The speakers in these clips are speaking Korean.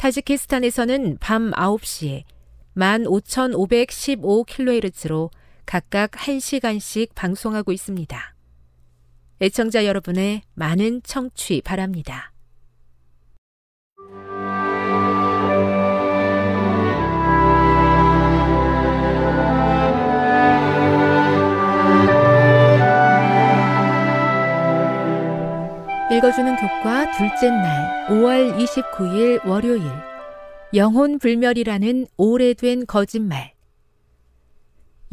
타지키스탄에서는 밤 9시에 15,515kHz로 각각 1시간씩 방송하고 있습니다. 애청자 여러분의 많은 청취 바랍니다. 읽어주는 교과 둘째 날 5월 29일 월요일 영혼 불멸이라는 오래된 거짓말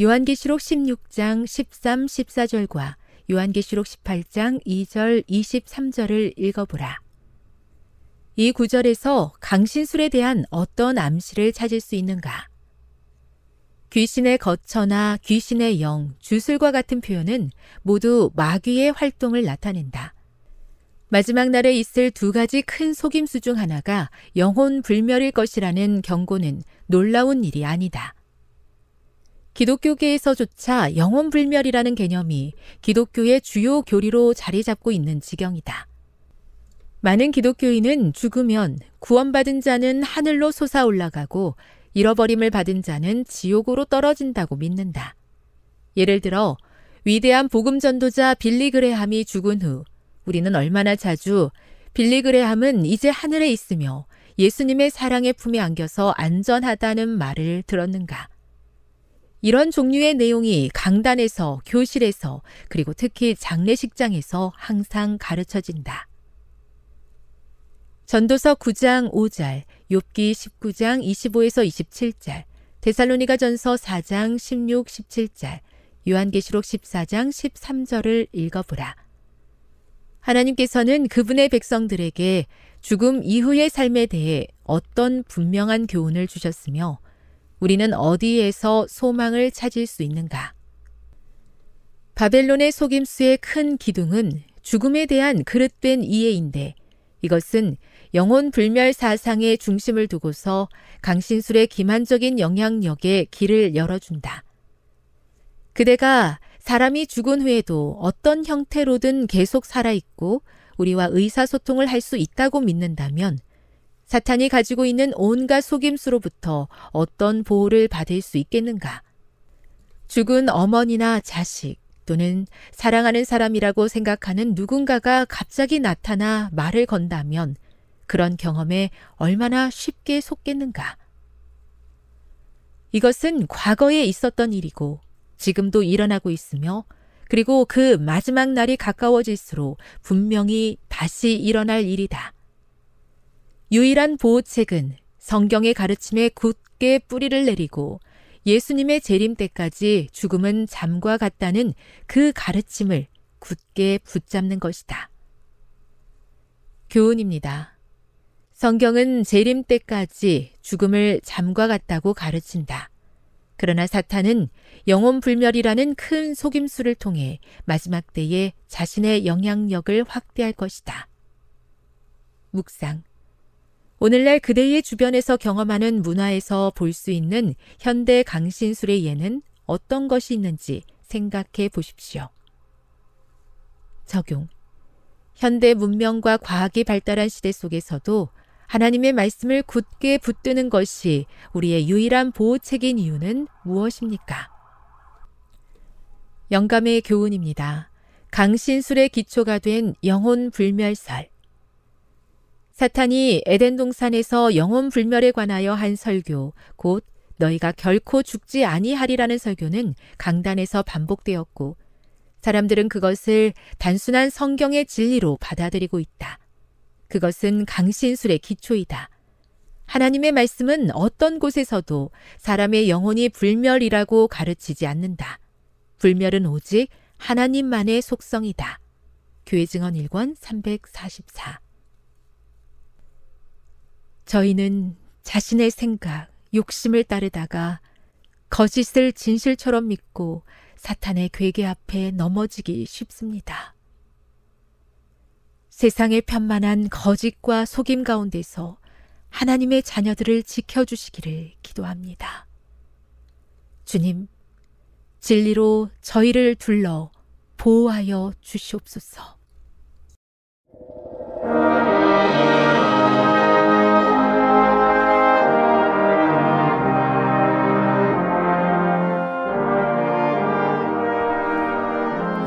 요한계시록 16장 13, 14절과 요한계시록 18장 2절, 23절을 읽어보라. 이 구절에서 강신술에 대한 어떤 암시를 찾을 수 있는가? 귀신의 거처나 귀신의 영, 주술과 같은 표현은 모두 마귀의 활동을 나타낸다. 마지막 날에 있을 두 가지 큰 속임수 중 하나가 영혼 불멸일 것이라는 경고는 놀라운 일이 아니다. 기독교계에서조차 영혼 불멸이라는 개념이 기독교의 주요 교리로 자리 잡고 있는 지경이다. 많은 기독교인은 죽으면 구원받은 자는 하늘로 솟아 올라가고 잃어버림을 받은 자는 지옥으로 떨어진다고 믿는다. 예를 들어 위대한 복음 전도자 빌리 그레함이 죽은 후 우리는 얼마나 자주 빌리 그레함은 이제 하늘에 있으며 예수님의 사랑의 품에 안겨서 안전하다는 말을 들었는가? 이런 종류의 내용이 강단에서, 교실에서, 그리고 특히 장례식장에서 항상 가르쳐진다. 전도서 9장 5절, 욥기 19장 25에서 27절, 데살로니가 전서 4장 16, 17절, 요한계시록 14장 13절을 읽어보라. 하나님께서는 그분의 백성들에게 죽음 이후의 삶에 대해 어떤 분명한 교훈을 주셨으며 우리는 어디에서 소망을 찾을 수 있는가? 바벨론의 속임수의 큰 기둥은 죽음에 대한 그릇된 이해인데 이것은 영혼 불멸 사상의 중심을 두고서 강신술의 기만적인 영향력에 길을 열어준다. 그대가 사람이 죽은 후에도 어떤 형태로든 계속 살아있고 우리와 의사소통을 할 수 있다고 믿는다면 사탄이 가지고 있는 온갖 속임수로부터 어떤 보호를 받을 수 있겠는가? 죽은 어머니나 자식 또는 사랑하는 사람이라고 생각하는 누군가가 갑자기 나타나 말을 건다면 그런 경험에 얼마나 쉽게 속겠는가? 이것은 과거에 있었던 일이고 지금도 일어나고 있으며 그리고 그 마지막 날이 가까워질수록 분명히 다시 일어날 일이다. 유일한 보호책은 성경의 가르침에 굳게 뿌리를 내리고 예수님의 재림 때까지 죽음은 잠과 같다는 그 가르침을 굳게 붙잡는 것이다. 교훈입니다. 성경은 재림 때까지 죽음을 잠과 같다고 가르친다. 그러나 사탄은 영혼 불멸이라는 큰 속임수를 통해 마지막 때에 자신의 영향력을 확대할 것이다. 묵상. 오늘날 그대의 주변에서 경험하는 문화에서 볼 수 있는 현대 강신술의 예는 어떤 것이 있는지 생각해 보십시오. 적용. 현대 문명과 과학이 발달한 시대 속에서도 하나님의 말씀을 굳게 붙드는 것이 우리의 유일한 보호책인 이유는 무엇입니까? 영감의 교훈입니다. 강신술의 기초가 된 영혼 불멸설. 사탄이 에덴 동산에서 영혼 불멸에 관하여 한 설교, 곧 너희가 결코 죽지 아니하리라는 설교는 강단에서 반복되었고 사람들은 그것을 단순한 성경의 진리로 받아들이고 있다. 그것은 강신술의 기초이다. 하나님의 말씀은 어떤 곳에서도 사람의 영혼이 불멸이라고 가르치지 않는다. 불멸은 오직 하나님만의 속성이다. 교회 증언 1권 344 저희는 자신의 생각, 욕심을 따르다가 거짓을 진실처럼 믿고 사탄의 괴계 앞에 넘어지기 쉽습니다. 세상의 편만한 거짓과 속임 가운데서 하나님의 자녀들을 지켜주시기를 기도합니다. 주님, 진리로 저희를 둘러 보호하여 주시옵소서.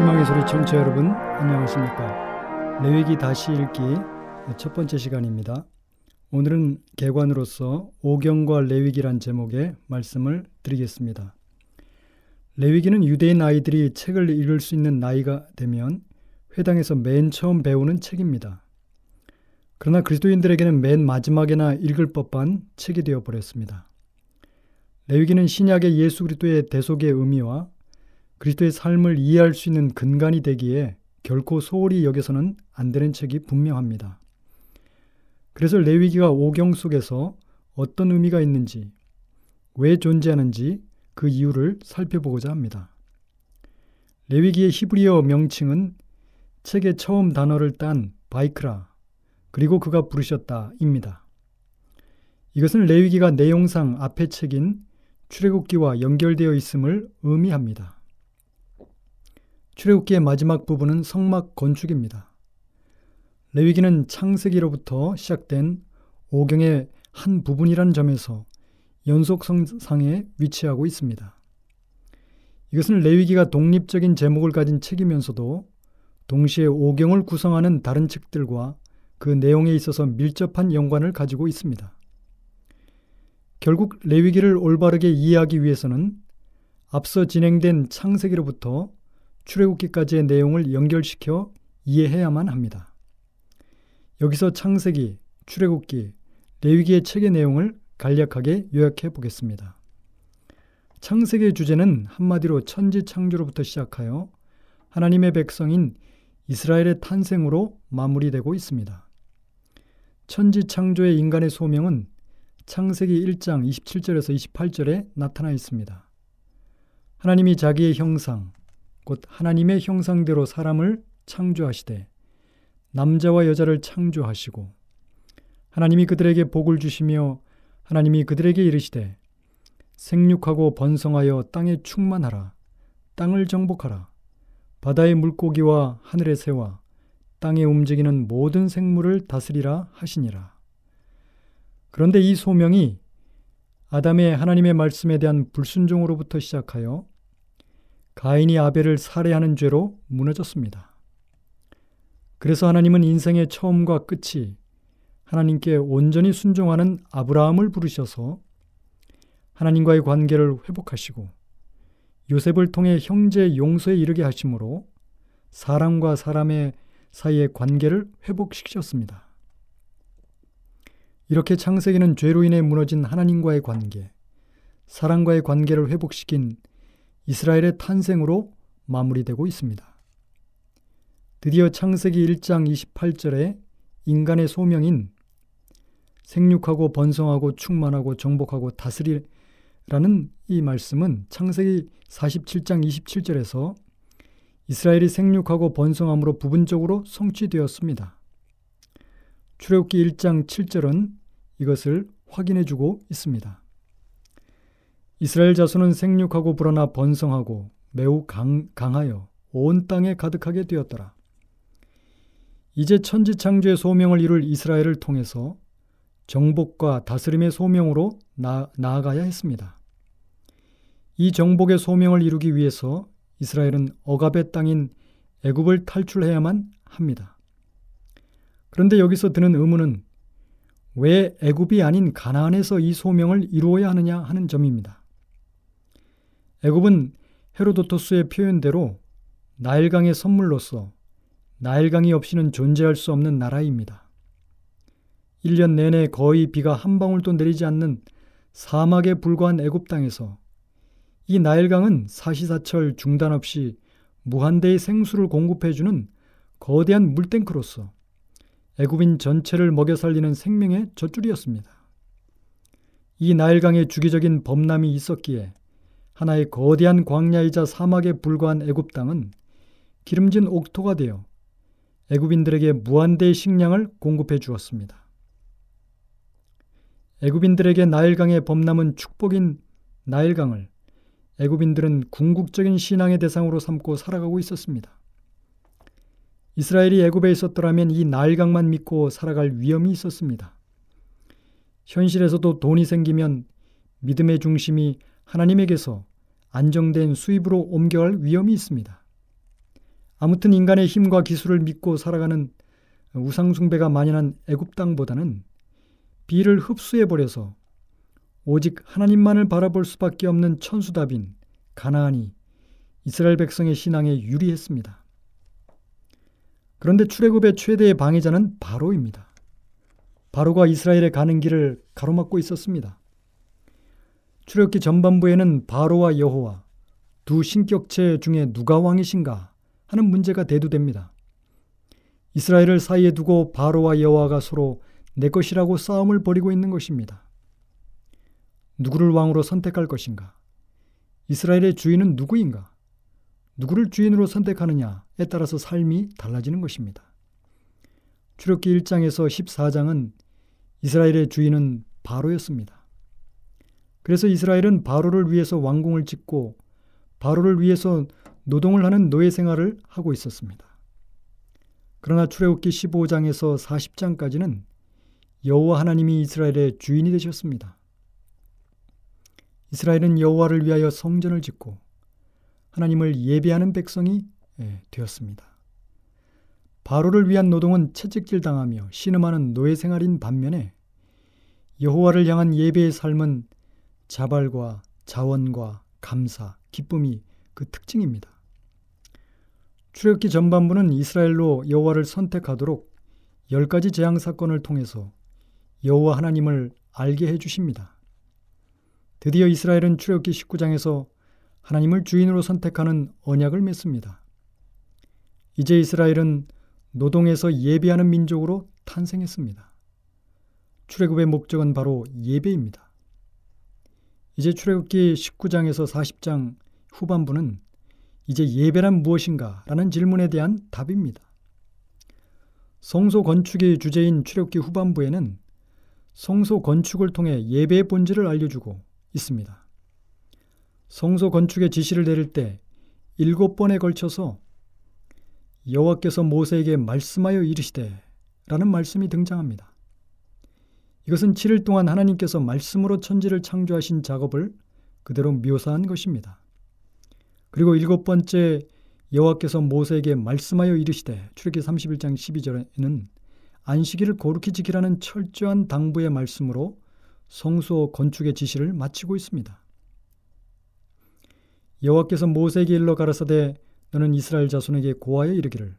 희망의 소리 청취자 여러분 안녕하십니까 레위기 다시 읽기 첫 번째 시간입니다. 오늘은 개관으로서 오경과 레위기란 제목의 말씀을 드리겠습니다. 레위기는 유대인 아이들이 책을 읽을 수 있는 나이가 되면 회당에서 맨 처음 배우는 책입니다. 그러나 그리스도인들에게는 맨 마지막에나 읽을 법한 책이 되어 버렸습니다. 레위기는 신약의 예수 그리스도의 대속의 의미와 그리스도의 삶을 이해할 수 있는 근간이 되기에 결코 소홀히 여겨서는 안 되는 책이 분명합니다. 그래서 레위기가 오경 속에서 어떤 의미가 있는지, 왜 존재하는지 그 이유를 살펴보고자 합니다. 레위기의 히브리어 명칭은 책의 처음 단어를 딴 바이크라, 그리고 그가 부르셨다입니다. 이것은 레위기가 내용상 앞의 책인 출애굽기와 연결되어 있음을 의미합니다. 출애굽기의 마지막 부분은 성막 건축입니다. 레위기는 창세기로부터 시작된 오경의 한 부분이라는 점에서 연속성상에 위치하고 있습니다. 이것은 레위기가 독립적인 제목을 가진 책이면서도 동시에 오경을 구성하는 다른 책들과 그 내용에 있어서 밀접한 연관을 가지고 있습니다. 결국 레위기를 올바르게 이해하기 위해서는 앞서 진행된 창세기로부터 출애굽기까지의 내용을 연결시켜 이해해야만 합니다. 여기서 창세기, 출애굽기, 레위기의 책의 내용을 간략하게 요약해 보겠습니다. 창세기의 주제는 한마디로 천지 창조로부터 시작하여 하나님의 백성인 이스라엘의 탄생으로 마무리되고 있습니다. 천지 창조의 인간의 소명은 창세기 1장 27절에서 28절에 나타나 있습니다. 하나님이 자기의 형상, 곧 하나님의 형상대로 사람을 창조하시되 남자와 여자를 창조하시고 하나님이 그들에게 복을 주시며 하나님이 그들에게 이르시되 생육하고 번성하여 땅에 충만하라 땅을 정복하라 바다의 물고기와 하늘의 새와 땅에 움직이는 모든 생물을 다스리라 하시니라. 그런데 이 소명이 아담의 하나님의 말씀에 대한 불순종으로부터 시작하여 가인이 아벨을 살해하는 죄로 무너졌습니다. 그래서 하나님은 인생의 처음과 끝이 하나님께 온전히 순종하는 아브라함을 부르셔서 하나님과의 관계를 회복하시고 요셉을 통해 형제 용서에 이르게 하심으로 사람과 사람의 사이의 관계를 회복시키셨습니다. 이렇게 창세기는 죄로 인해 무너진 하나님과의 관계, 사랑과의 관계를 회복시킨 이스라엘의 탄생으로 마무리되고 있습니다. 드디어 창세기 1장 28절에 인간의 소명인 생육하고 번성하고 충만하고 정복하고 다스리라는 이 말씀은 창세기 47장 27절에서 이스라엘이 생육하고 번성함으로 부분적으로 성취되었습니다. 출애굽기 1장 7절은 이것을 확인해 주고 있습니다. 이스라엘 자손은 생육하고 불어나 번성하고 매우 강, 강하여 온 땅에 가득하게 되었더라. 이제 천지 창조의 소명을 이룰 이스라엘을 통해서 정복과 다스림의 소명으로 나, 나아가야 했습니다. 이 정복의 소명을 이루기 위해서 이스라엘은 억압의 땅인 애굽을 탈출해야만 합니다. 그런데 여기서 드는 의문은 왜 애굽이 아닌 가나안에서 이 소명을 이루어야 하느냐 하는 점입니다. 애굽은 헤로도토스의 표현대로 나일강의 선물로서 나일강이 없이는 존재할 수 없는 나라입니다. 1년 내내 거의 비가 한 방울도 내리지 않는 사막에 불과한 애굽 땅에서 이 나일강은 사시사철 중단 없이 무한대의 생수를 공급해주는 거대한 물탱크로서 애굽인 전체를 먹여 살리는 생명의 젖줄이었습니다. 이 나일강에 주기적인 범람이 있었기에 하나의 거대한 광야이자 사막에 불과한 애굽 땅은 기름진 옥토가 되어 애굽인들에게 무한대의 식량을 공급해 주었습니다. 애굽인들에게 나일강의 범람은 축복인 나일강을 애굽인들은 궁극적인 신앙의 대상으로 삼고 살아가고 있었습니다. 이스라엘이 애굽에 있었더라면 이 나일강만 믿고 살아갈 위험이 있었습니다. 현실에서도 돈이 생기면 믿음의 중심이 하나님에게서 안정된 수입으로 옮겨갈 위험이 있습니다. 아무튼 인간의 힘과 기술을 믿고 살아가는 우상숭배가 만연한 애굽 땅보다는 비를 흡수해 버려서 오직 하나님만을 바라볼 수밖에 없는 천수답인 가나안이 이스라엘 백성의 신앙에 유리했습니다. 그런데 출애굽의 최대의 방해자는 바로입니다. 바로가 이스라엘에 가는 길을 가로막고 있었습니다. 출애굽기 전반부에는 바로와 여호와 두 신격체 중에 누가 왕이신가 하는 문제가 대두됩니다. 이스라엘을 사이에 두고 바로와 여호와가 서로 내 것이라고 싸움을 벌이고 있는 것입니다. 누구를 왕으로 선택할 것인가? 이스라엘의 주인은 누구인가? 누구를 주인으로 선택하느냐에 따라서 삶이 달라지는 것입니다. 출애굽기 1장에서 14장은 이스라엘의 주인은 바로였습니다. 그래서 이스라엘은 바로를 위해서 왕궁을 짓고 바로를 위해서 노동을 하는 노예 생활을 하고 있었습니다. 그러나 출애굽기 15장에서 40장까지는 여호와 하나님이 이스라엘의 주인이 되셨습니다. 이스라엘은 여호와를 위하여 성전을 짓고 하나님을 예배하는 백성이 예, 되었습니다. 바로를 위한 노동은 채찍질 당하며 신음하는 노예 생활인 반면에 여호와를 향한 예배의 삶은 자발과 자원과 감사, 기쁨이 그 특징입니다. 출애굽기 전반부는 이스라엘로 여호와를 선택하도록 열 가지 재앙 사건을 통해서 여호와 하나님을 알게 해 주십니다. 드디어 이스라엘은 출애굽기 19장에서 하나님을 주인으로 선택하는 언약을 맺습니다. 이제 이스라엘은 노동에서 예배하는 민족으로 탄생했습니다. 출애굽의 목적은 바로 예배입니다. 이제 출애굽기 19장에서 40장 후반부는 이제 예배란 무엇인가? 라는 질문에 대한 답입니다. 성소 건축의 주제인 출애굽기 후반부에는 성소 건축을 통해 예배의 본질을 알려주고 있습니다. 성소 건축의 지시를 내릴 때 일곱 번에 걸쳐서 여호와께서 모세에게 말씀하여 이르시되 라는 말씀이 등장합니다. 이것은 7일 동안 하나님께서 말씀으로 천지를 창조하신 작업을 그대로 묘사한 것입니다. 그리고 일곱 번째 여호와께서 모세에게 말씀하여 이르시되 출애굽기 31장 12절에는 안식일을 거룩히 지키라는 철저한 당부의 말씀으로 성소 건축의 지시를 마치고 있습니다. 여호와께서 모세에게 일러 가라사대 너는 이스라엘 자손에게 고하여 이르기를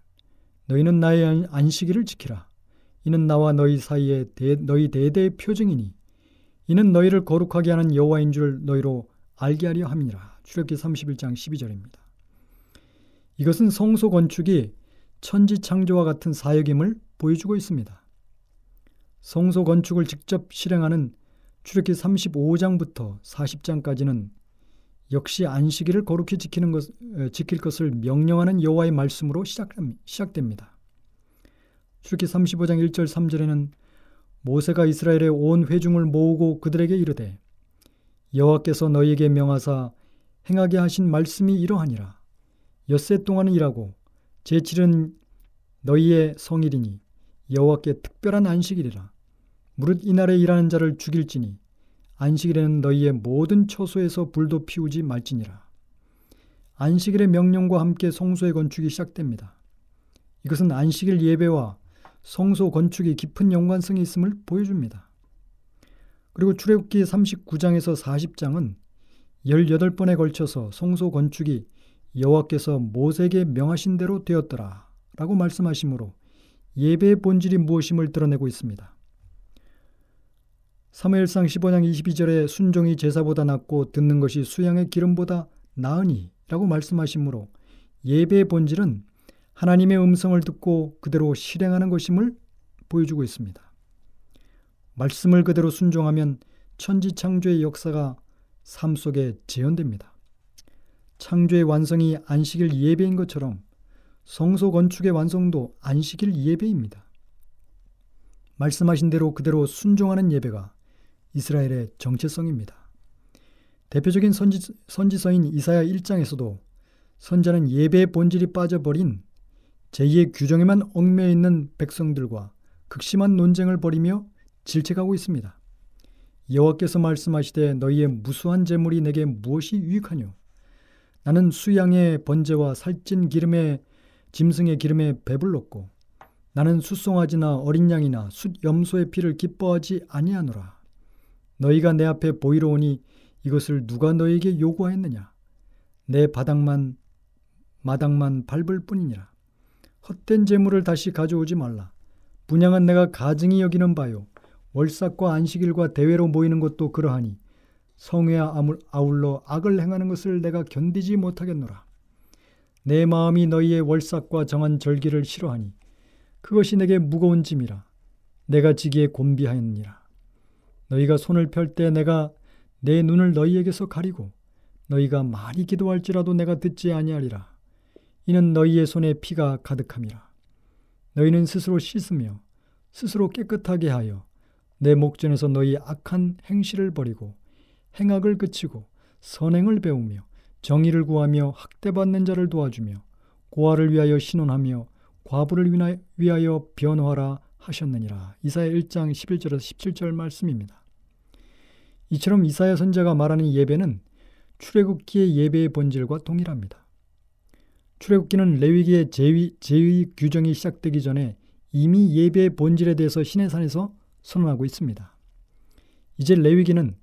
너희는 나의 안식일을 지키라 이는 나와 너희 사이에 대, 너희 대대의 표징이니 이는 너희를 거룩하게 하는 여호와인 줄 너희로 알게 하려 함이라. 출애굽기 31장 12절입니다. 이것은 성소 건축이 천지 창조와 같은 사역임을 보여주고 있습니다. 성소 건축을 직접 실행하는 출애굽기 35장부터 40장까지는 역시 안식일을 거룩히 지키는 것, 지킬 것을 명령하는 여호와의 말씀으로 시작됩니다. 출애굽기 35장 1절 3절에는 모세가 이스라엘의 온 회중을 모으고 그들에게 이르되 여호와께서 너희에게 명하사 행하게 하신 말씀이 이러하니라. 엿새 동안은 일하고 제7은 너희의 성일이니 여호와께 특별한 안식일이라. 무릇 이날에 일하는 자를 죽일지니 안식일에는 너희의 모든 처소에서 불도 피우지 말지니라. 안식일의 명령과 함께 성소의 건축이 시작됩니다. 이것은 안식일 예배와 성소 건축이 깊은 연관성이 있음을 보여줍니다. 그리고 출애굽기 39장에서 40장은 18번에 걸쳐서 성소 건축이 여호와께서 모세에게 명하신 대로 되었더라 라고 말씀하시므로 예배의 본질이 무엇임을 드러내고 있습니다. 사무엘상 15장 22절에 순종이 제사보다 낫고 듣는 것이 수양의 기름보다 나으니 라고 말씀하시므로 예배의 본질은 하나님의 음성을 듣고 그대로 실행하는 것임을 보여주고 있습니다. 말씀을 그대로 순종하면 천지 창조의 역사가 삶 속에 재현됩니다. 창조의 완성이 안식일 예배인 것처럼 성소 건축의 완성도 안식일 예배입니다. 말씀하신 대로 그대로 순종하는 예배가 이스라엘의 정체성입니다. 대표적인 선지, 선지서인 이사야 1장에서도 선자는 예배의 본질이 빠져버린 제2의 규정에만 얽매여 있는 백성들과 극심한 논쟁을 벌이며 질책하고 있습니다. 여호와께서 말씀하시되 너희의 무수한 재물이 내게 무엇이 유익하뇨? 나는 수양의 번제와 살찐 기름에 짐승의 기름에 배불렀고 나는 숫송아지나 어린 양이나 숫 염소의 피를 기뻐하지 아니하노라. 너희가 내 앞에 보이러 오니 이것을 누가 너희에게 요구하였느냐? 내 바닥만 마당만 밟을 뿐이니라. 헛된 재물을 다시 가져오지 말라. 분양은 내가 가증히 여기는 바요. 월삭과 안식일과 대회로 모이는 것도 그러하니 성회와 아울러 악을 행하는 것을 내가 견디지 못하겠노라. 내 마음이 너희의 월삭과 정한 절기를 싫어하니 그것이 내게 무거운 짐이라. 내가 지기에 곤비하였니라. 너희가 손을 펼 때 내가 내 눈을 너희에게서 가리고 너희가 많이 기도할지라도 내가 듣지 아니하리라. 이는 너희의 손에 피가 가득함이라. 너희는 스스로 씻으며 스스로 깨끗하게 하여 내 목전에서 너희 악한 행실을 버리고 행악을 그치고 선행을 배우며 정의를 구하며 학대받는 자를 도와주며 고아를 위하여 신원하며 과부를 위하여 변호하라 하셨느니라. 이사야 1장 11절에서 17절 말씀입니다. 이처럼 이사야 선자가 말하는 예배는 출애굽기의 예배의 본질과 동일합니다. 출애굽기는 레위기의 제위, 제의 규정이 시작되기 전에 이미 예배의 본질에 대해서 시내산에서 선언하고 있습니다. 이제 레위기는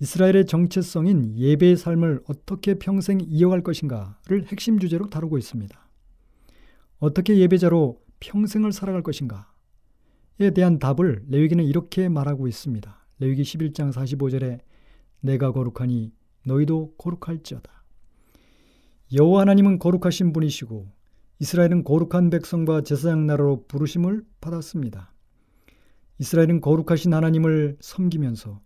이스라엘의 정체성인 예배의 삶을 어떻게 평생 이어갈 것인가를 핵심 주제로 다루고 있습니다. 어떻게 예배자로 평생을 살아갈 것인가에 대한 답을 레위기는 이렇게 말하고 있습니다. 레위기 11장 45절에 내가 거룩하니 너희도 거룩할지어다. 여호와 하나님은 거룩하신 분이시고 이스라엘은 거룩한 백성과 제사장 나라로 부르심을 받았습니다. 이스라엘은 거룩하신 하나님을 섬기면서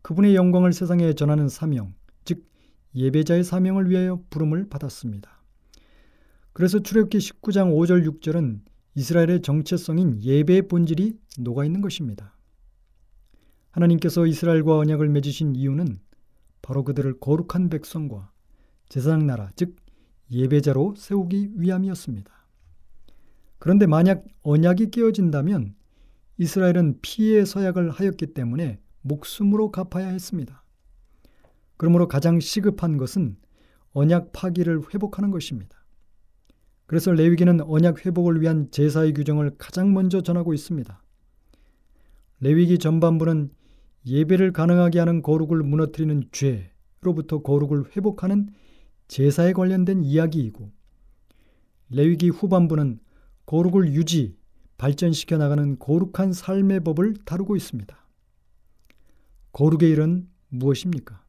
그분의 영광을 세상에 전하는 사명, 즉 예배자의 사명을 위하여 부름을 받았습니다. 그래서 출애굽기 19장 5절 6절은 이스라엘의 정체성인 예배의 본질이 녹아 있는 것입니다. 하나님께서 이스라엘과 언약을 맺으신 이유는 바로 그들을 거룩한 백성과 제사장 나라, 즉 예배자로 세우기 위함이었습니다. 그런데 만약 언약이 깨어진다면 이스라엘은 피해 서약을 하였기 때문에 목숨으로 갚아야 했습니다. 그러므로 가장 시급한 것은 언약 파기를 회복하는 것입니다. 그래서 레위기는 언약 회복을 위한 제사의 규정을 가장 먼저 전하고 있습니다. 레위기 전반부는 예배를 가능하게 하는 거룩을 무너뜨리는 죄로부터 거룩을 회복하는 제사에 관련된 이야기이고 레위기 후반부는 거룩을 유지, 발전시켜 나가는 거룩한 삶의 법을 다루고 있습니다. 거룩의 일은 무엇입니까?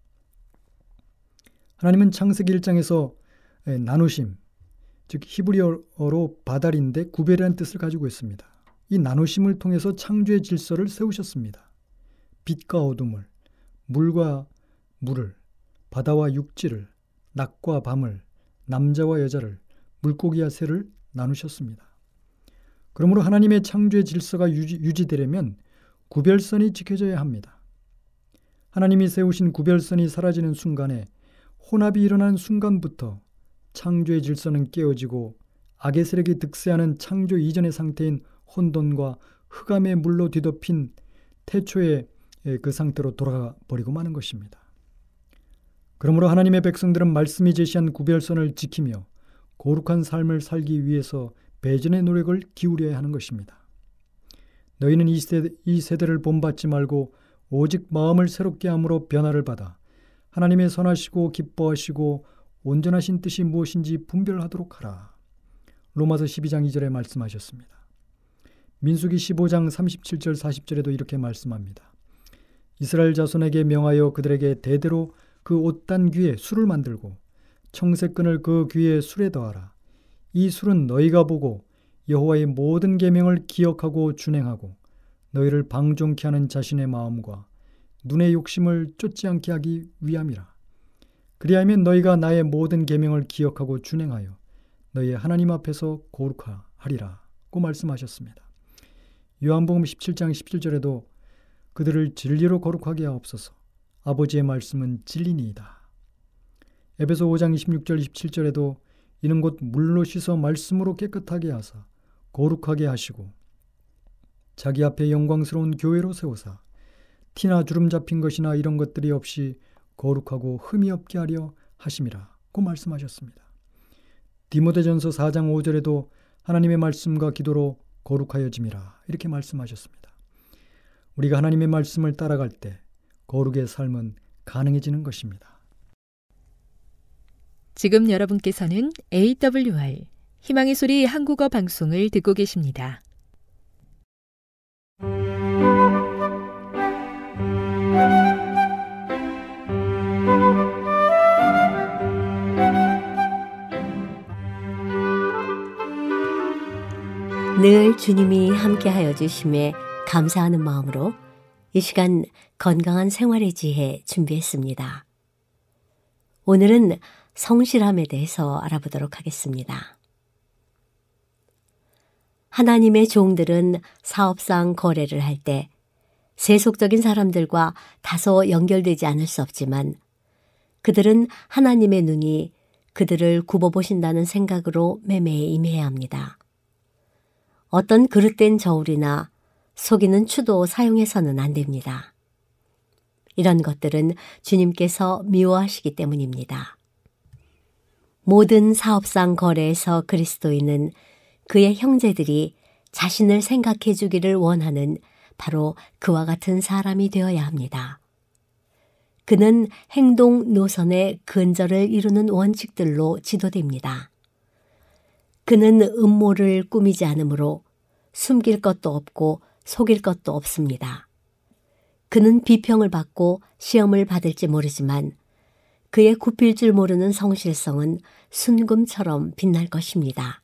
하나님은 창세기 1장에서 나누심, 즉 히브리어로 바달인데 구별이라는 뜻을 가지고 있습니다. 이 나누심을 통해서 창조의 질서를 세우셨습니다. 빛과 어둠을, 물과 물을, 바다와 육지를, 낮과 밤을, 남자와 여자를, 물고기와 새를 나누셨습니다. 그러므로 하나님의 창조의 질서가 유지, 되려면 구별선이 지켜져야 합니다. 하나님이 세우신 구별선이 사라지는 순간에 혼합이 일어난 순간부터 창조의 질서는 깨어지고 악의 세력이 득세하는 창조 이전의 상태인 혼돈과 흑암의 물로 뒤덮인 태초의 그 상태로 돌아가 버리고 마는 것입니다. 그러므로 하나님의 백성들은 말씀이 제시한 구별선을 지키며 거룩한 삶을 살기 위해서 배전의 노력을 기울여야 하는 것입니다. 너희는 이, 세대, 이 세대를 본받지 말고 오직 마음을 새롭게 함으로 변화를 받아 하나님의 선하시고 기뻐하시고 온전하신 뜻이 무엇인지 분별하도록 하라. 로마서 12장 2절에 말씀하셨습니다. 민수기 15장 37절 40절에도 이렇게 말씀합니다. 이스라엘 자손에게 명하여 그들에게 대대로 그 옷단 귀에 술을 만들고 청색끈을 그 귀에 술에 더하라. 이 술은 너희가 보고 여호와의 모든 계명을 기억하고 준행하고 너희를 방종케 하는 자신의 마음과 눈의 욕심을 쫓지 않게 하기 위함이라. 그리하면 너희가 나의 모든 계명을 기억하고 준행하여 너희의 하나님 앞에서 거룩하리라고 말씀하셨습니다. 요한복음 17장 17절에도 그들을 진리로 거룩하게 하옵소서. 아버지의 말씀은 진리니이다. 에베소 5장 26절 27절에도 이는 곧 물로 씻어 말씀으로 깨끗하게 하사 거룩하게 하시고 자기 앞에 영광스러운 교회로 세우사 티나 주름 잡힌 것이나 이런 것들이 없이 거룩하고 흠이 없게 하려 하심이라고 말씀하셨습니다. 디모데전서 4장 5절에도 하나님의 말씀과 기도로 거룩하여짐이라 이렇게 말씀하셨습니다. 우리가 하나님의 말씀을 따라갈 때 거룩의 삶은 가능해지는 것입니다. 지금 여러분께서는 AWR 희망의 소리 한국어 방송을 듣고 계십니다. 늘 주님이 함께하여 주심에 감사하는 마음으로 이 시간 건강한 생활의 지혜 준비했습니다. 오늘은 성실함에 대해서 알아보도록 하겠습니다. 하나님의 종들은 사업상 거래를 할 때 세속적인 사람들과 다소 연결되지 않을 수 없지만 그들은 하나님의 눈이 그들을 굽어보신다는 생각으로 매매에 임해야 합니다. 어떤 그릇된 저울이나 속이는 추도 사용해서는 안 됩니다. 이런 것들은 주님께서 미워하시기 때문입니다. 모든 사업상 거래에서 그리스도인은 그의 형제들이 자신을 생각해 주기를 원하는 바로 그와 같은 사람이 되어야 합니다. 그는 행동 노선의 근절을 이루는 원칙들로 지도됩니다. 그는 음모를 꾸미지 않으므로 숨길 것도 없고 속일 것도 없습니다. 그는 비평을 받고 시험을 받을지 모르지만 그의 굽힐 줄 모르는 성실성은 순금처럼 빛날 것입니다.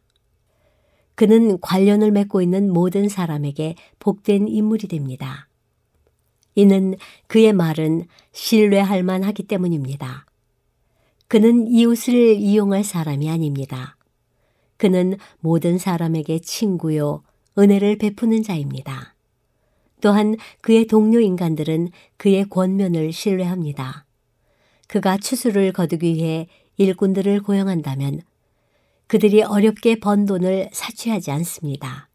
그는 관련을 맺고 있는 모든 사람에게 복된 인물이 됩니다. 이는 그의 말은 신뢰할 만하기 때문입니다. 그는 이웃을 이용할 사람이 아닙니다. 그는 모든 사람에게 친구요, 은혜를 베푸는 자입니다. 또한 그의 동료 인간들은 그의 권면을 신뢰합니다. 그가 추수를 거두기 위해 일꾼들을 고용한다면 그들이 어렵게 번 돈을 사취하지 않습니다.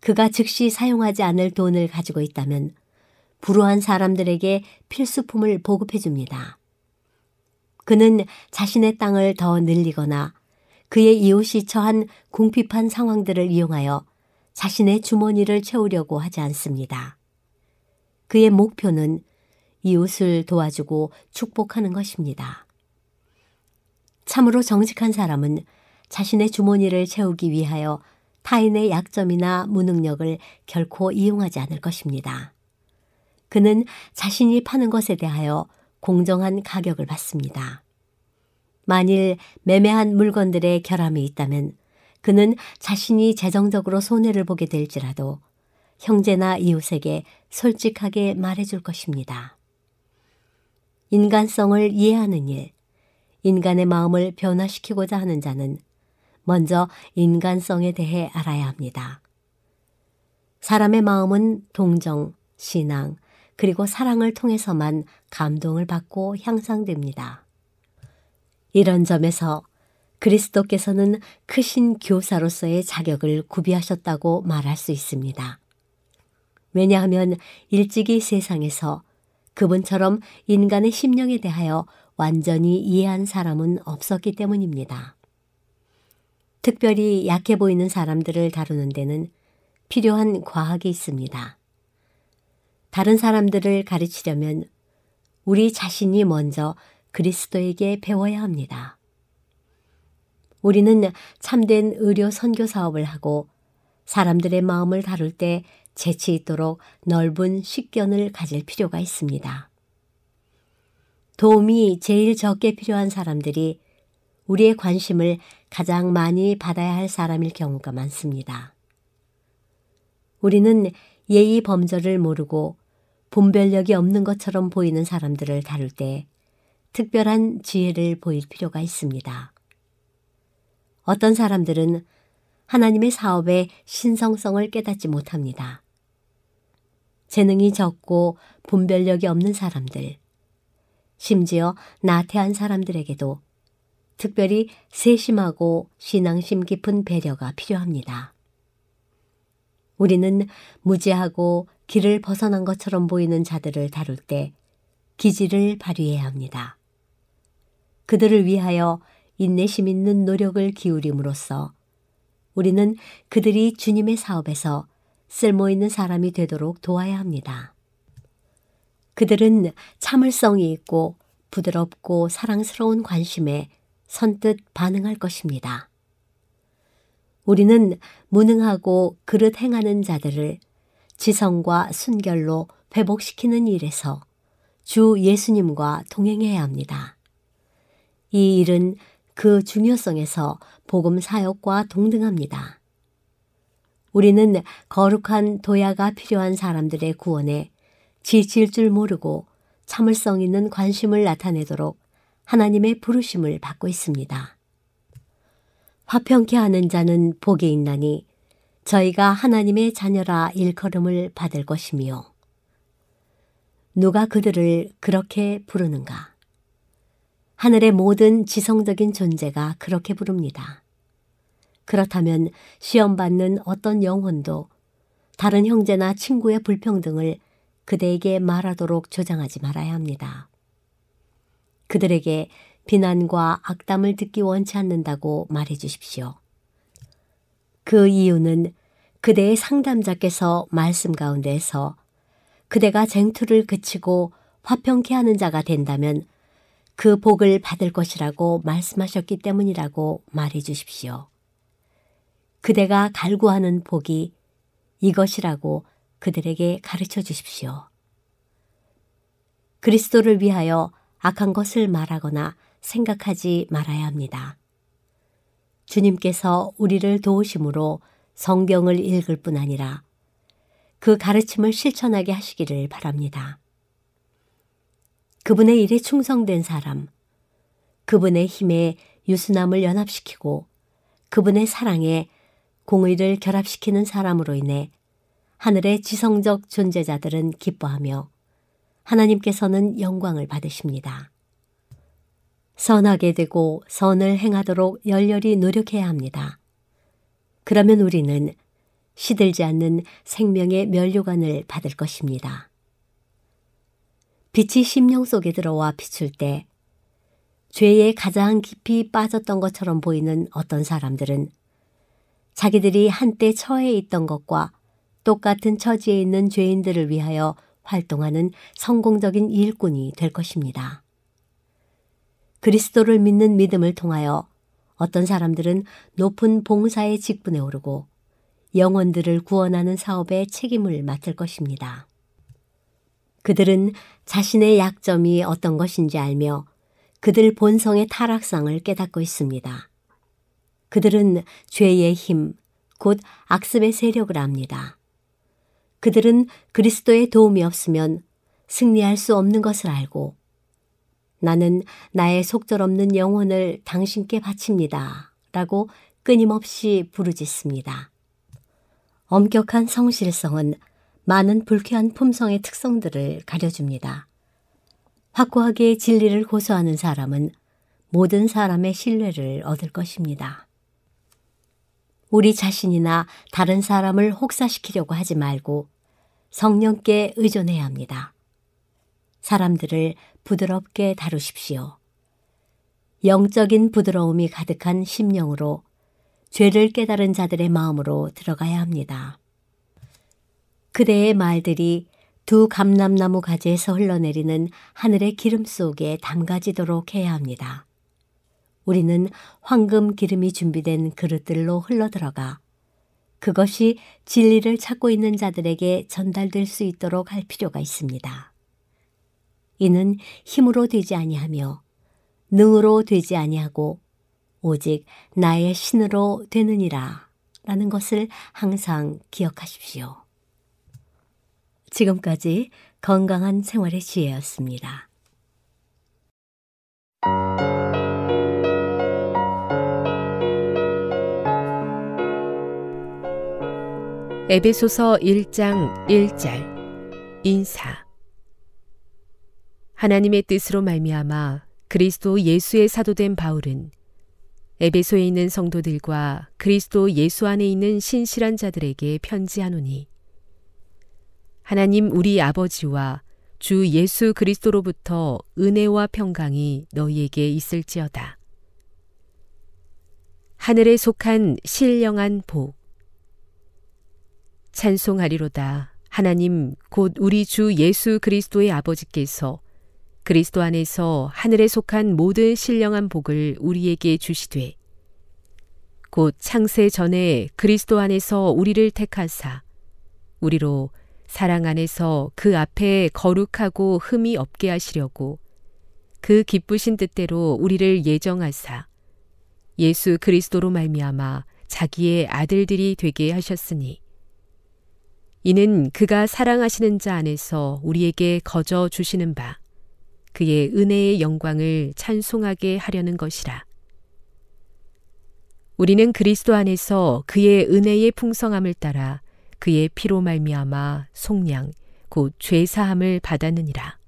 그가 즉시 사용하지 않을 돈을 가지고 있다면 불우한 사람들에게 필수품을 보급해 줍니다. 그는 자신의 땅을 더 늘리거나 그의 이웃이 처한 궁핍한 상황들을 이용하여 자신의 주머니를 채우려고 하지 않습니다. 그의 목표는 이웃을 도와주고 축복하는 것입니다. 참으로 정직한 사람은 자신의 주머니를 채우기 위하여 타인의 약점이나 무능력을 결코 이용하지 않을 것입니다. 그는 자신이 파는 것에 대하여 공정한 가격을 받습니다. 만일 매매한 물건들의 결함이 있다면 그는 자신이 재정적으로 손해를 보게 될지라도 형제나 이웃에게 솔직하게 말해줄 것입니다. 인간성을 이해하는 일, 인간의 마음을 변화시키고자 하는 자는 먼저 인간성에 대해 알아야 합니다. 사람의 마음은 동정, 신앙, 그리고 사랑을 통해서만 감동을 받고 향상됩니다. 이런 점에서 그리스도께서는 크신 교사로서의 자격을 구비하셨다고 말할 수 있습니다. 왜냐하면 일찍이 세상에서 그분처럼 인간의 심령에 대하여 완전히 이해한 사람은 없었기 때문입니다. 특별히 약해 보이는 사람들을 다루는 데는 필요한 과학이 있습니다. 다른 사람들을 가르치려면 우리 자신이 먼저 그리스도에게 배워야 합니다. 우리는 참된 의료 선교 사업을 하고 사람들의 마음을 다룰 때 재치 있도록 넓은 식견을 가질 필요가 있습니다. 도움이 제일 적게 필요한 사람들이 우리의 관심을 가장 많이 받아야 할 사람일 경우가 많습니다. 우리는 예의 범절을 모르고 분별력이 없는 것처럼 보이는 사람들을 다룰 때 특별한 지혜를 보일 필요가 있습니다. 어떤 사람들은 하나님의 사업의 신성성을 깨닫지 못합니다. 재능이 적고 분별력이 없는 사람들, 심지어 나태한 사람들에게도 특별히 세심하고 신앙심 깊은 배려가 필요합니다. 우리는 무지하고 길을 벗어난 것처럼 보이는 자들을 다룰 때 기지를 발휘해야 합니다. 그들을 위하여 인내심 있는 노력을 기울임으로써 우리는 그들이 주님의 사업에서 쓸모 있는 사람이 되도록 도와야 합니다. 그들은 참을성이 있고 부드럽고 사랑스러운 관심에 선뜻 반응할 것입니다. 우리는 무능하고 그릇 행하는 자들을 지성과 순결로 회복시키는 일에서 주 예수님과 동행해야 합니다. 이 일은 그 중요성에서 복음 사역과 동등합니다. 우리는 거룩한 도야가 필요한 사람들의 구원에 지칠 줄 모르고 참을성 있는 관심을 나타내도록 하나님의 부르심을 받고 있습니다. 화평케 하는 자는 복이 있나니 저희가 하나님의 자녀라 일컬음을 받을 것이며 누가 그들을 그렇게 부르는가? 하늘의 모든 지성적인 존재가 그렇게 부릅니다. 그렇다면 시험받는 어떤 영혼도 다른 형제나 친구의 불평등을 그대에게 말하도록 조장하지 말아야 합니다. 그들에게 비난과 악담을 듣기 원치 않는다고 말해 주십시오. 그 이유는 그대의 상담자께서 말씀 가운데에서 그대가 쟁투를 그치고 화평케 하는 자가 된다면 그 복을 받을 것이라고 말씀하셨기 때문이라고 말해 주십시오. 그대가 갈구하는 복이 이것이라고 그들에게 가르쳐 주십시오. 그리스도를 위하여 악한 것을 말하거나 생각하지 말아야 합니다. 주님께서 우리를 도우심으로 성경을 읽을 뿐 아니라 그 가르침을 실천하게 하시기를 바랍니다. 그분의 일에 충성된 사람, 그분의 힘에 유수남을 연합시키고 그분의 사랑에 공의를 결합시키는 사람으로 인해 하늘의 지성적 존재자들은 기뻐하며 하나님께서는 영광을 받으십니다. 선하게 되고 선을 행하도록 열렬히 노력해야 합니다. 그러면 우리는 시들지 않는 생명의 면류관을 받을 것입니다. 빛이 심령 속에 들어와 비출 때 죄에 가장 깊이 빠졌던 것처럼 보이는 어떤 사람들은 자기들이 한때 처해 있던 것과 똑같은 처지에 있는 죄인들을 위하여 활동하는 성공적인 일꾼이 될 것입니다. 그리스도를 믿는 믿음을 통하여 어떤 사람들은 높은 봉사의 직분에 오르고 영혼들을 구원하는 사업에 책임을 맡을 것입니다. 그들은 자신의 약점이 어떤 것인지 알며 그들 본성의 타락상을 깨닫고 있습니다. 그들은 죄의 힘, 곧 악습의 세력을 압니다. 그들은 그리스도의 도움이 없으면 승리할 수 없는 것을 알고 나는 나의 속절없는 영혼을 당신께 바칩니다. 라고 끊임없이 부르짖습니다. 엄격한 성실성은 많은 불쾌한 품성의 특성들을 가려줍니다. 확고하게 진리를 고수하는 사람은 모든 사람의 신뢰를 얻을 것입니다. 우리 자신이나 다른 사람을 혹사시키려고 하지 말고 성령께 의존해야 합니다. 사람들을 부드럽게 다루십시오. 영적인 부드러움이 가득한 심령으로 죄를 깨달은 자들의 마음으로 들어가야 합니다. 그대의 말들이 두 감람나무 가지에서 흘러내리는 하늘의 기름 속에 담가지도록 해야 합니다. 우리는 황금 기름이 준비된 그릇들로 흘러들어가 그것이 진리를 찾고 있는 자들에게 전달될 수 있도록 할 필요가 있습니다. 이는 힘으로 되지 아니하며 능으로 되지 아니하고 오직 나의 신으로 되느니라 라는 것을 항상 기억하십시오. 지금까지 건강한 생활의 지혜였습니다. 에베소서 1장 1절 인사 하나님의 뜻으로 말미암아 그리스도 예수의 사도된 바울은 에베소에 있는 성도들과 그리스도 예수 안에 있는 신실한 자들에게 편지하노니 하나님 우리 아버지와 주 예수 그리스도로부터 은혜와 평강이 너희에게 있을지어다. 하늘에 속한 신령한 복 찬송하리로다. 하나님 곧 우리 주 예수 그리스도의 아버지께서 그리스도 안에서 하늘에 속한 모든 신령한 복을 우리에게 주시되 곧 창세 전에 그리스도 안에서 우리를 택하사 우리로 사랑 안에서 그 앞에 거룩하고 흠이 없게 하시려고 그 기쁘신 뜻대로 우리를 예정하사 예수 그리스도로 말미암아 자기의 아들들이 되게 하셨으니 이는 그가 사랑하시는 자 안에서 우리에게 거저 주시는 바 그의 은혜의 영광을 찬송하게 하려는 것이라. 우리는 그리스도 안에서 그의 은혜의 풍성함을 따라 그의 피로 말미암아 속량 곧 죄사함을 받았느니라.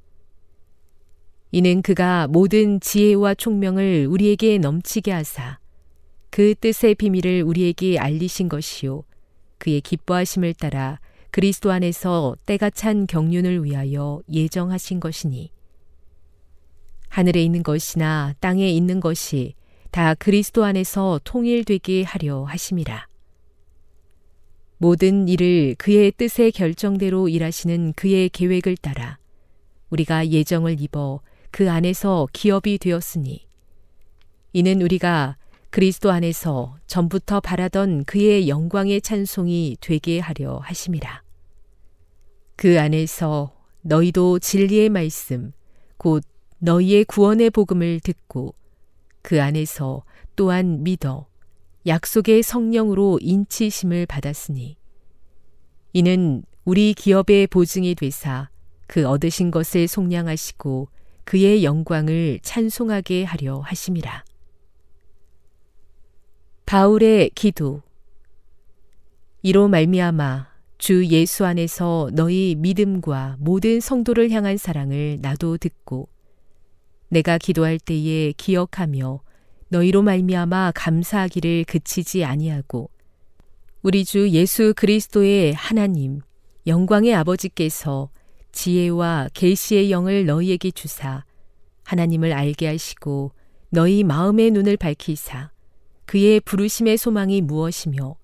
이는 그가 모든 지혜와 총명을 우리에게 넘치게 하사 그 뜻의 비밀을 우리에게 알리신 것이요 그의 기뻐하심을 따라 그리스도 안에서 때가 찬 경륜을 위하여 예정하신 것이니 하늘에 있는 것이나 땅에 있는 것이 다 그리스도 안에서 통일되게 하려 하심이라. 모든 일을 그의 뜻의 결정대로 일하시는 그의 계획을 따라 우리가 예정을 입어 그 안에서 기업이 되었으니 이는 우리가 그리스도 안에서 전부터 바라던 그의 영광의 찬송이 되게 하려 하심이라. 그 안에서 너희도 진리의 말씀, 곧 너희의 구원의 복음을 듣고 그 안에서 또한 믿어 약속의 성령으로 인치심을 받았으니 이는 우리 기업의 보증이 되사 그 얻으신 것을 속량하시고 그의 영광을 찬송하게 하려 하심이라. 바울의 기도 이로 말미암아 주 예수 안에서 너희 믿음과 모든 성도를 향한 사랑을 나도 듣고 내가 기도할 때에 기억하며 너희로 말미암아 감사하기를 그치지 아니하고 우리 주 예수 그리스도의 하나님 영광의 아버지께서 지혜와 계시의 영을 너희에게 주사 하나님을 알게 하시고 너희 마음의 눈을 밝히사 그의 부르심의 소망이 무엇이며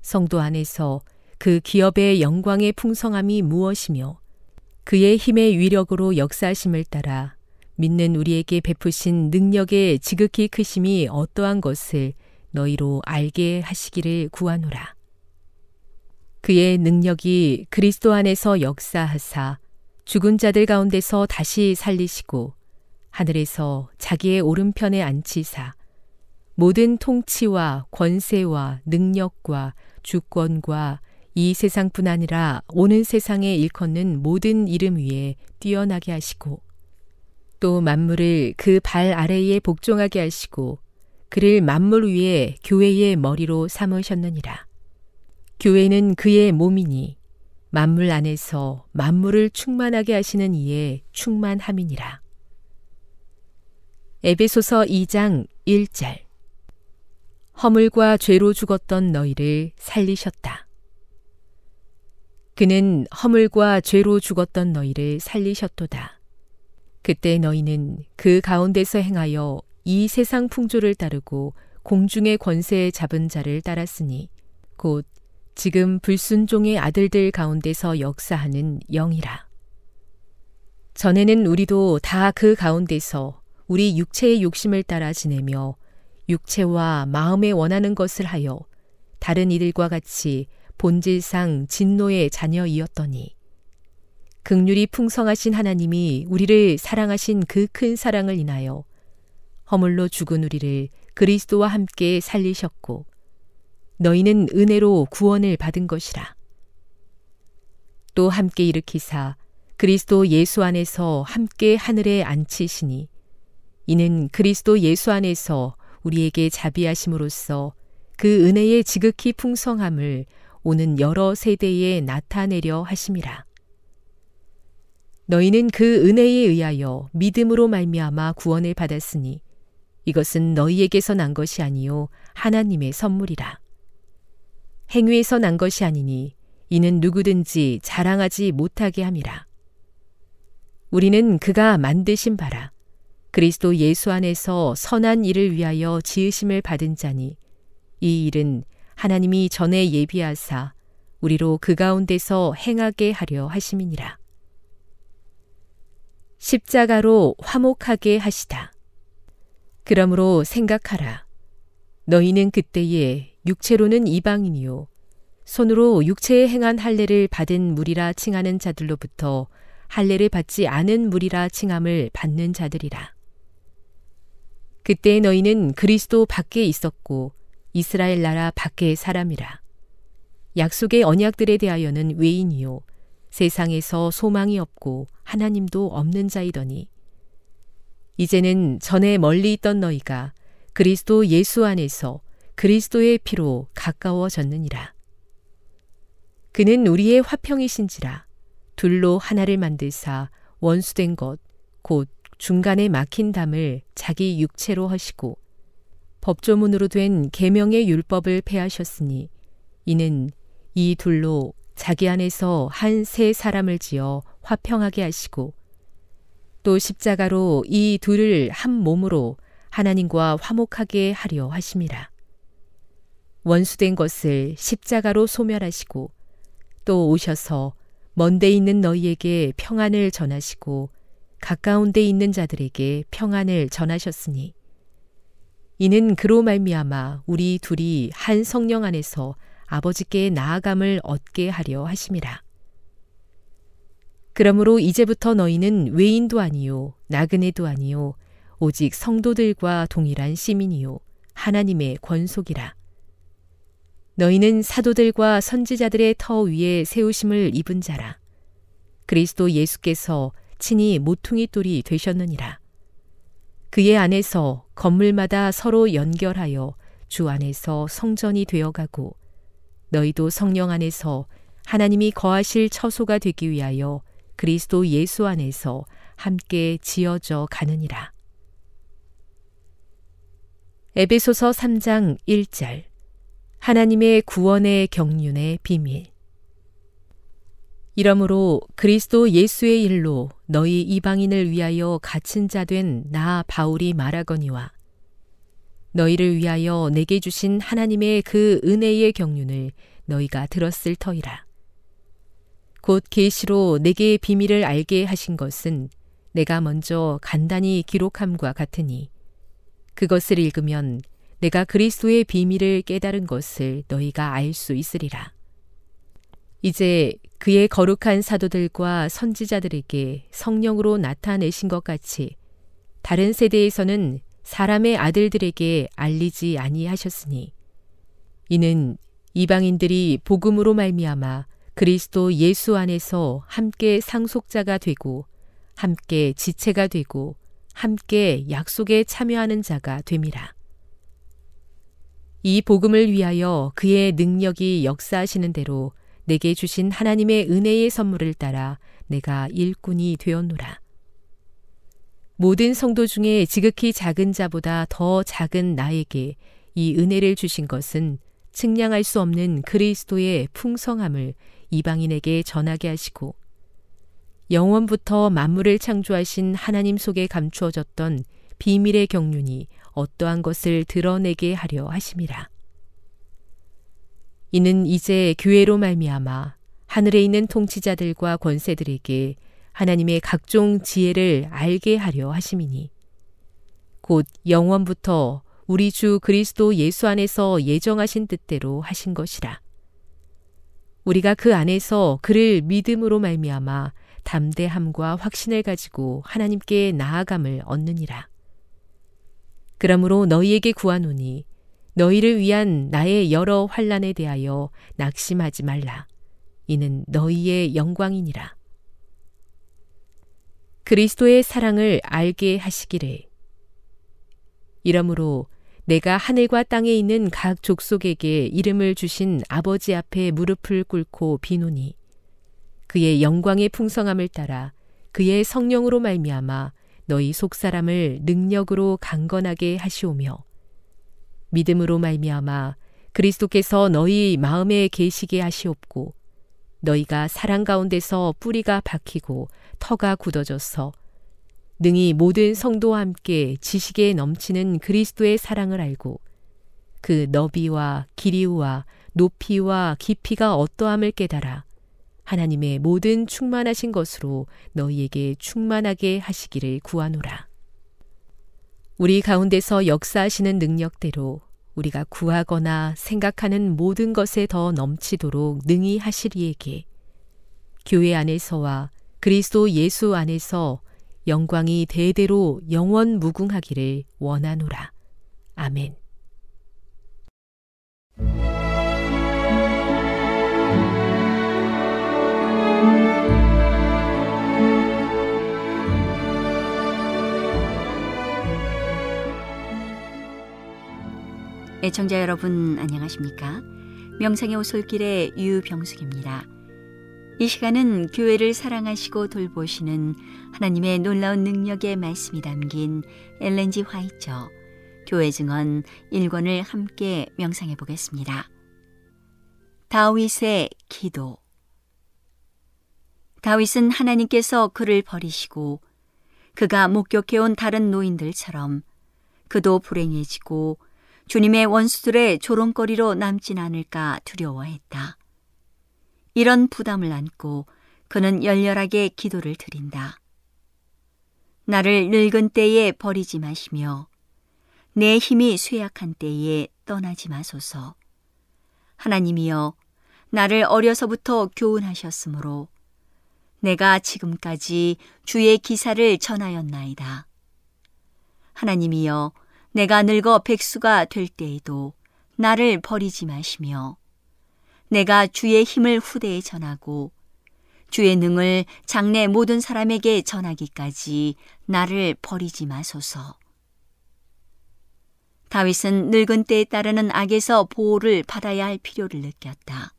성도 안에서 그 기업의 영광의 풍성함이 무엇이며 그의 힘의 위력으로 역사하심을 따라 믿는 우리에게 베푸신 능력의 지극히 크심이 어떠한 것을 너희로 알게 하시기를 구하노라. 그의 능력이 그리스도 안에서 역사하사 죽은 자들 가운데서 다시 살리시고 하늘에서 자기의 오른편에 앉히사 모든 통치와 권세와 능력과 주권과 이 세상뿐 아니라 오는 세상에 일컫는 모든 이름 위에 뛰어나게 하시고 또 만물을 그 발 아래에 복종하게 하시고 그를 만물 위에 교회의 머리로 삼으셨느니라. 교회는 그의 몸이니 만물 안에서 만물을 충만하게 하시는 이의 충만함이니라. 에베소서 2장 1절 허물과 죄로 죽었던 너희를 살리셨다. 그는 허물과 죄로 죽었던 너희를 살리셨도다. 그때 너희는 그 가운데서 행하여 이 세상 풍조를 따르고 공중의 권세에 잡은 자를 따랐으니 곧 지금 불순종의 아들들 가운데서 역사하는 영이라. 전에는 우리도 다 그 가운데서 우리 육체의 욕심을 따라 지내며 육체와 마음에 원하는 것을 하여 다른 이들과 같이 본질상 진노의 자녀이었더니 극률이 풍성하신 하나님이 우리를 사랑하신 그 큰 사랑을 인하여 허물로 죽은 우리를 그리스도와 함께 살리셨고 너희는 은혜로 구원을 받은 것이라. 또 함께 일으키사 그리스도 예수 안에서 함께 하늘에 앉히시니 이는 그리스도 예수 안에서 우리에게 자비하심으로써 그 은혜의 지극히 풍성함을 오는 여러 세대에 나타내려 하심이라. 너희는 그 은혜에 의하여 믿음으로 말미암아 구원을 받았으니 이것은 너희에게서 난 것이 아니요 하나님의 선물이라. 행위에서 난 것이 아니니 이는 누구든지 자랑하지 못하게 함이라. 우리는 그가 만드신 바라. 그리스도 예수 안에서 선한 일을 위하여 지으심을 받은 자니 이 일은 하나님이 전에 예비하사 우리로 그 가운데서 행하게 하려 하심이니라. 십자가로 화목하게 하시다. 그러므로 생각하라. 너희는 그때에 육체로는 이방인이요 손으로 육체에 행한 할례를 받은 무리라 칭하는 자들로부터 할례를 받지 않은 무리라 칭함을 받는 자들이라. 그때 너희는 그리스도 밖에 있었고 이스라엘 나라 밖의 사람이라. 약속의 언약들에 대하여는 외인이요 세상에서 소망이 없고 하나님도 없는 자이더니 이제는 전에 멀리 있던 너희가 그리스도 예수 안에서 그리스도의 피로 가까워졌느니라. 그는 우리의 화평이신지라 둘로 하나를 만들사 원수된 것, 곧 중간에 막힌 담을 자기 육체로 하시고 법조문으로 된 계명의 율법을 폐하셨으니 이는 이 둘로 자기 안에서 한 세 사람을 지어 화평하게 하시고 또 십자가로 이 둘을 한 몸으로 하나님과 화목하게 하려 하심이라. 원수된 것을 십자가로 소멸하시고 또 오셔서 먼데 있는 너희에게 평안을 전하시고 가까운 데 있는 자들에게 평안을 전하셨으니 이는 그로 말미암아 우리 둘이 한 성령 안에서 아버지께 나아감을 얻게 하려 하심이라. 그러므로 이제부터 너희는 외인도 아니요 나그네도 아니요 오직 성도들과 동일한 시민이요 하나님의 권속이라. 너희는 사도들과 선지자들의 터 위에 세우심을 입은 자라. 그리스도 예수께서 친히 모퉁이 돌이 되셨느니라. 그의 안에서 건물마다 서로 연결하여 주 안에서 성전이 되어가고 너희도 성령 안에서 하나님이 거하실 처소가 되기 위하여 그리스도 예수 안에서 함께 지어져 가느니라. 에베소서 3장 1절 하나님의 구원의 경륜의 비밀 이러므로 그리스도 예수의 일로 너희 이방인을 위하여 갇힌 자 된 나 바울이 말하거니와 너희를 위하여 내게 주신 하나님의 그 은혜의 경륜을 너희가 들었을 터이라. 곧 계시로 내게 비밀을 알게 하신 것은 내가 먼저 간단히 기록함과 같으니 그것을 읽으면 내가 그리스도의 비밀을 깨달은 것을 너희가 알 수 있으리라. 이제 그의 거룩한 사도들과 선지자들에게 성령으로 나타내신 것 같이 다른 세대에서는 사람의 아들들에게 알리지 아니하셨으니 이는 이방인들이 복음으로 말미암아 그리스도 예수 안에서 함께 상속자가 되고 함께 지체가 되고 함께 약속에 참여하는 자가 됨이라. 이 복음을 위하여 그의 능력이 역사하시는 대로 내게 주신 하나님의 은혜의 선물을 따라 내가 일꾼이 되었노라. 모든 성도 중에 지극히 작은 자보다 더 작은 나에게 이 은혜를 주신 것은 측량할 수 없는 그리스도의 풍성함을 이방인에게 전하게 하시고 영원부터 만물을 창조하신 하나님 속에 감추어졌던 비밀의 경륜이 어떠한 것을 드러내게 하려 하심이라. 이는 이제 교회로 말미암아 하늘에 있는 통치자들과 권세들에게 하나님의 각종 지혜를 알게 하려 하심이니 곧 영원부터 우리 주 그리스도 예수 안에서 예정하신 뜻대로 하신 것이라. 우리가 그 안에서 그를 믿음으로 말미암아 담대함과 확신을 가지고 하나님께 나아감을 얻느니라. 그러므로 너희에게 구하노니 너희를 위한 나의 여러 환란에 대하여 낙심하지 말라. 이는 너희의 영광이니라. 그리스도의 사랑을 알게 하시기를. 이러므로 내가 하늘과 땅에 있는 각 족속에게 이름을 주신 아버지 앞에 무릎을 꿇고 비노니 그의 영광의 풍성함을 따라 그의 성령으로 말미암아 너희 속사람을 능력으로 강건하게 하시오며 믿음으로 말미암아 그리스도께서 너희 마음에 계시게 하시옵고 너희가 사랑 가운데서 뿌리가 박히고 터가 굳어져서 능히 모든 성도와 함께 지식에 넘치는 그리스도의 사랑을 알고 그 너비와 길이와 높이와 깊이가 어떠함을 깨달아 하나님의 모든 충만하신 것으로 너희에게 충만하게 하시기를 구하노라. 우리 가운데서 역사하시는 능력대로 우리가 구하거나 생각하는 모든 것에 더 넘치도록 능히 하시리에게 교회 안에서와 그리스도 예수 안에서 영광이 대대로 영원 무궁하기를 원하노라. 아멘. 애청자 여러분 안녕하십니까? 명상의 오솔길의 유병숙입니다. 이 시간은 교회를 사랑하시고 돌보시는 하나님의 놀라운 능력의 말씀이 담긴 엘렌지 화이처 교회 증언 1권을 함께 명상해 보겠습니다. 다윗의 기도 다윗은 하나님께서 그를 버리시고 그가 목격해온 다른 노인들처럼 그도 불행해지고 주님의 원수들의 조롱거리로 남진 않을까 두려워했다. 이런 부담을 안고 그는 열렬하게 기도를 드린다. 나를 늙은 때에 버리지 마시며 내 힘이 쇠약한 때에 떠나지 마소서. 하나님이여 나를 어려서부터 교훈하셨으므로 내가 지금까지 주의 기사를 전하였나이다. 하나님이여 내가 늙어 백수가 될 때에도 나를 버리지 마시며 내가 주의 힘을 후대에 전하고 주의 능을 장래 모든 사람에게 전하기까지 나를 버리지 마소서. 다윗은 늙은 때에 따르는 악에서 보호를 받아야 할 필요를 느꼈다.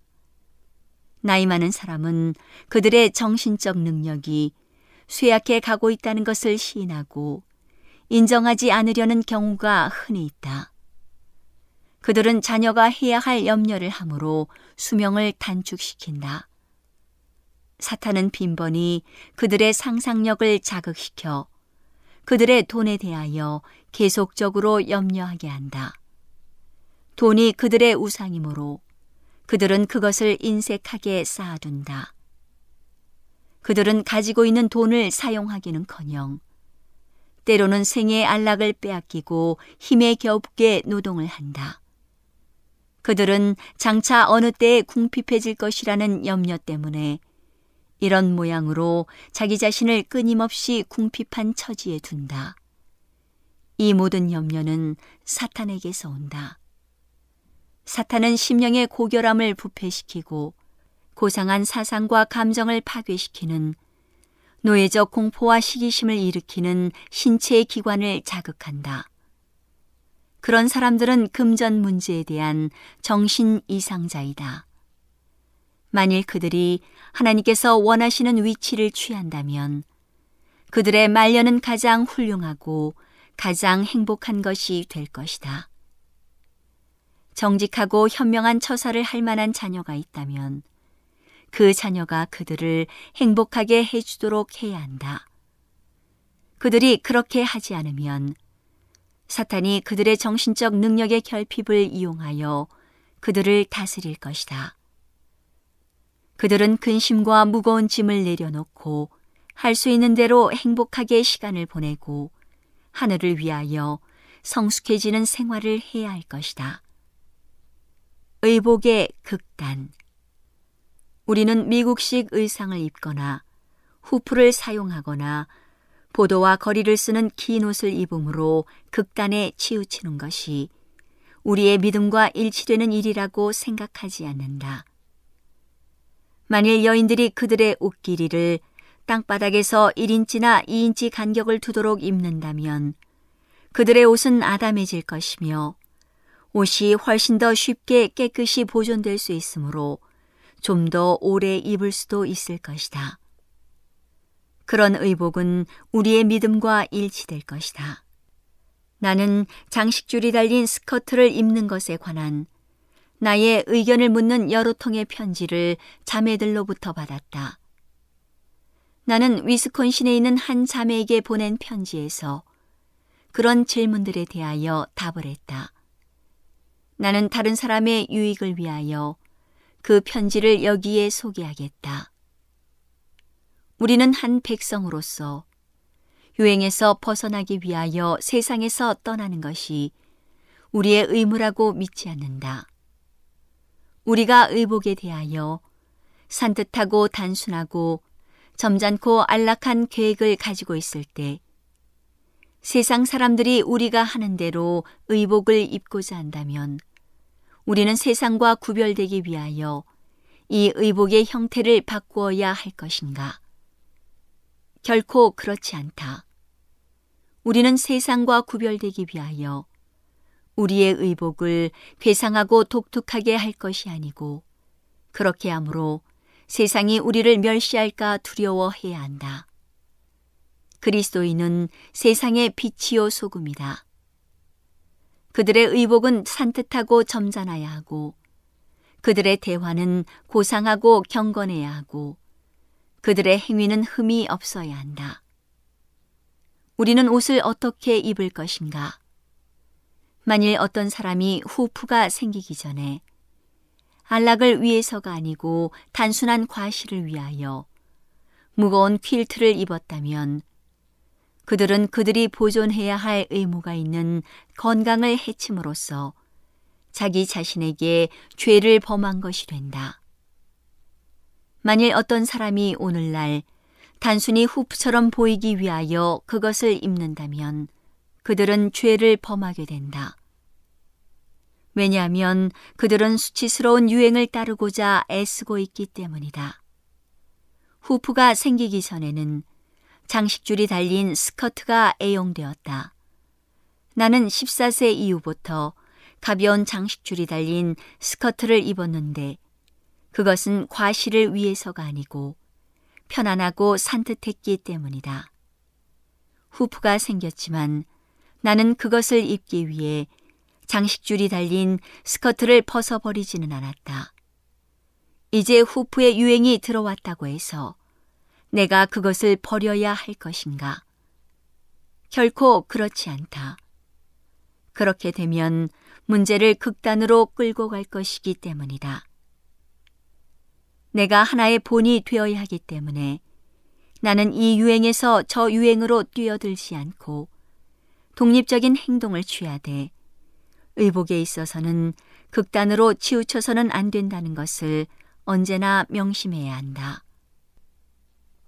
나이 많은 사람은 그들의 정신적 능력이 쇠약해 가고 있다는 것을 시인하고 인정하지 않으려는 경우가 흔히 있다. 그들은 자녀가 해야 할 염려를 함으로 수명을 단축시킨다. 사탄은 빈번히 그들의 상상력을 자극시켜 그들의 돈에 대하여 계속적으로 염려하게 한다. 돈이 그들의 우상이므로 그들은 그것을 인색하게 쌓아둔다. 그들은 가지고 있는 돈을 사용하기는 커녕 때로는 생의 안락을 빼앗기고 힘에 겹게 노동을 한다. 그들은 장차 어느 때에 궁핍해질 것이라는 염려 때문에 이런 모양으로 자기 자신을 끊임없이 궁핍한 처지에 둔다. 이 모든 염려는 사탄에게서 온다. 사탄은 심령의 고결함을 부패시키고 고상한 사상과 감정을 파괴시키는 노예적 공포와 시기심을 일으키는 신체의 기관을 자극한다. 그런 사람들은 금전 문제에 대한 정신 이상자이다. 만일 그들이 하나님께서 원하시는 위치를 취한다면 그들의 말년은 가장 훌륭하고 가장 행복한 것이 될 것이다. 정직하고 현명한 처사를 할 만한 자녀가 있다면 그 자녀가 그들을 행복하게 해주도록 해야 한다. 그들이 그렇게 하지 않으면 사탄이 그들의 정신적 능력의 결핍을 이용하여 그들을 다스릴 것이다. 그들은 근심과 무거운 짐을 내려놓고 할 수 있는 대로 행복하게 시간을 보내고 하늘을 위하여 성숙해지는 생활을 해야 할 것이다. 의복의 극단. 우리는 미국식 의상을 입거나 후프를 사용하거나 보도와 거리를 쓰는 긴 옷을 입음으로 극단에 치우치는 것이 우리의 믿음과 일치되는 일이라고 생각하지 않는다. 만일 여인들이 그들의 옷길이를 땅바닥에서 1인치나 2인치 간격을 두도록 입는다면 그들의 옷은 아담해질 것이며 옷이 훨씬 더 쉽게 깨끗이 보존될 수 있으므로 좀 더 오래 입을 수도 있을 것이다. 그런 의복은 우리의 믿음과 일치될 것이다. 나는 장식줄이 달린 스커트를 입는 것에 관한 나의 의견을 묻는 여러 통의 편지를 자매들로부터 받았다. 나는 위스콘신에 있는 한 자매에게 보낸 편지에서 그런 질문들에 대하여 답을 했다. 나는 다른 사람의 유익을 위하여 그 편지를 여기에 소개하겠다. 우리는 한 백성으로서 유행에서 벗어나기 위하여 세상에서 떠나는 것이 우리의 의무라고 믿지 않는다. 우리가 의복에 대하여 산뜻하고 단순하고 점잖고 안락한 계획을 가지고 있을 때 세상 사람들이 우리가 하는 대로 의복을 입고자 한다면 우리는 세상과 구별되기 위하여 이 의복의 형태를 바꾸어야 할 것인가? 결코 그렇지 않다. 우리는 세상과 구별되기 위하여 우리의 의복을 괴상하고 독특하게 할 것이 아니고 그렇게 함으로 세상이 우리를 멸시할까 두려워해야 한다. 그리스도인은 세상의 빛이요 소금이다. 그들의 의복은 산뜻하고 점잖아야 하고 그들의 대화는 고상하고 경건해야 하고 그들의 행위는 흠이 없어야 한다. 우리는 옷을 어떻게 입을 것인가? 만일 어떤 사람이 후프가 생기기 전에 안락을 위해서가 아니고 단순한 과실을 위하여 무거운 퀼트를 입었다면 그들은 그들이 보존해야 할 의무가 있는 건강을 해침으로써 자기 자신에게 죄를 범한 것이 된다. 만일 어떤 사람이 오늘날 단순히 후프처럼 보이기 위하여 그것을 입는다면 그들은 죄를 범하게 된다. 왜냐하면 그들은 수치스러운 유행을 따르고자 애쓰고 있기 때문이다. 후프가 생기기 전에는 장식줄이 달린 스커트가 애용되었다. 나는 14세 이후부터 가벼운 장식줄이 달린 스커트를 입었는데 그것은 과실을 위해서가 아니고 편안하고 산뜻했기 때문이다. 후프가 생겼지만 나는 그것을 입기 위해 장식줄이 달린 스커트를 벗어버리지는 않았다. 이제 후프의 유행이 들어왔다고 해서 내가 그것을 버려야 할 것인가? 결코 그렇지 않다. 그렇게 되면 문제를 극단으로 끌고 갈 것이기 때문이다. 내가 하나의 본이 되어야 하기 때문에 나는 이 유행에서 저 유행으로 뛰어들지 않고 독립적인 행동을 취하되 의복에 있어서는 극단으로 치우쳐서는 안 된다는 것을 언제나 명심해야 한다.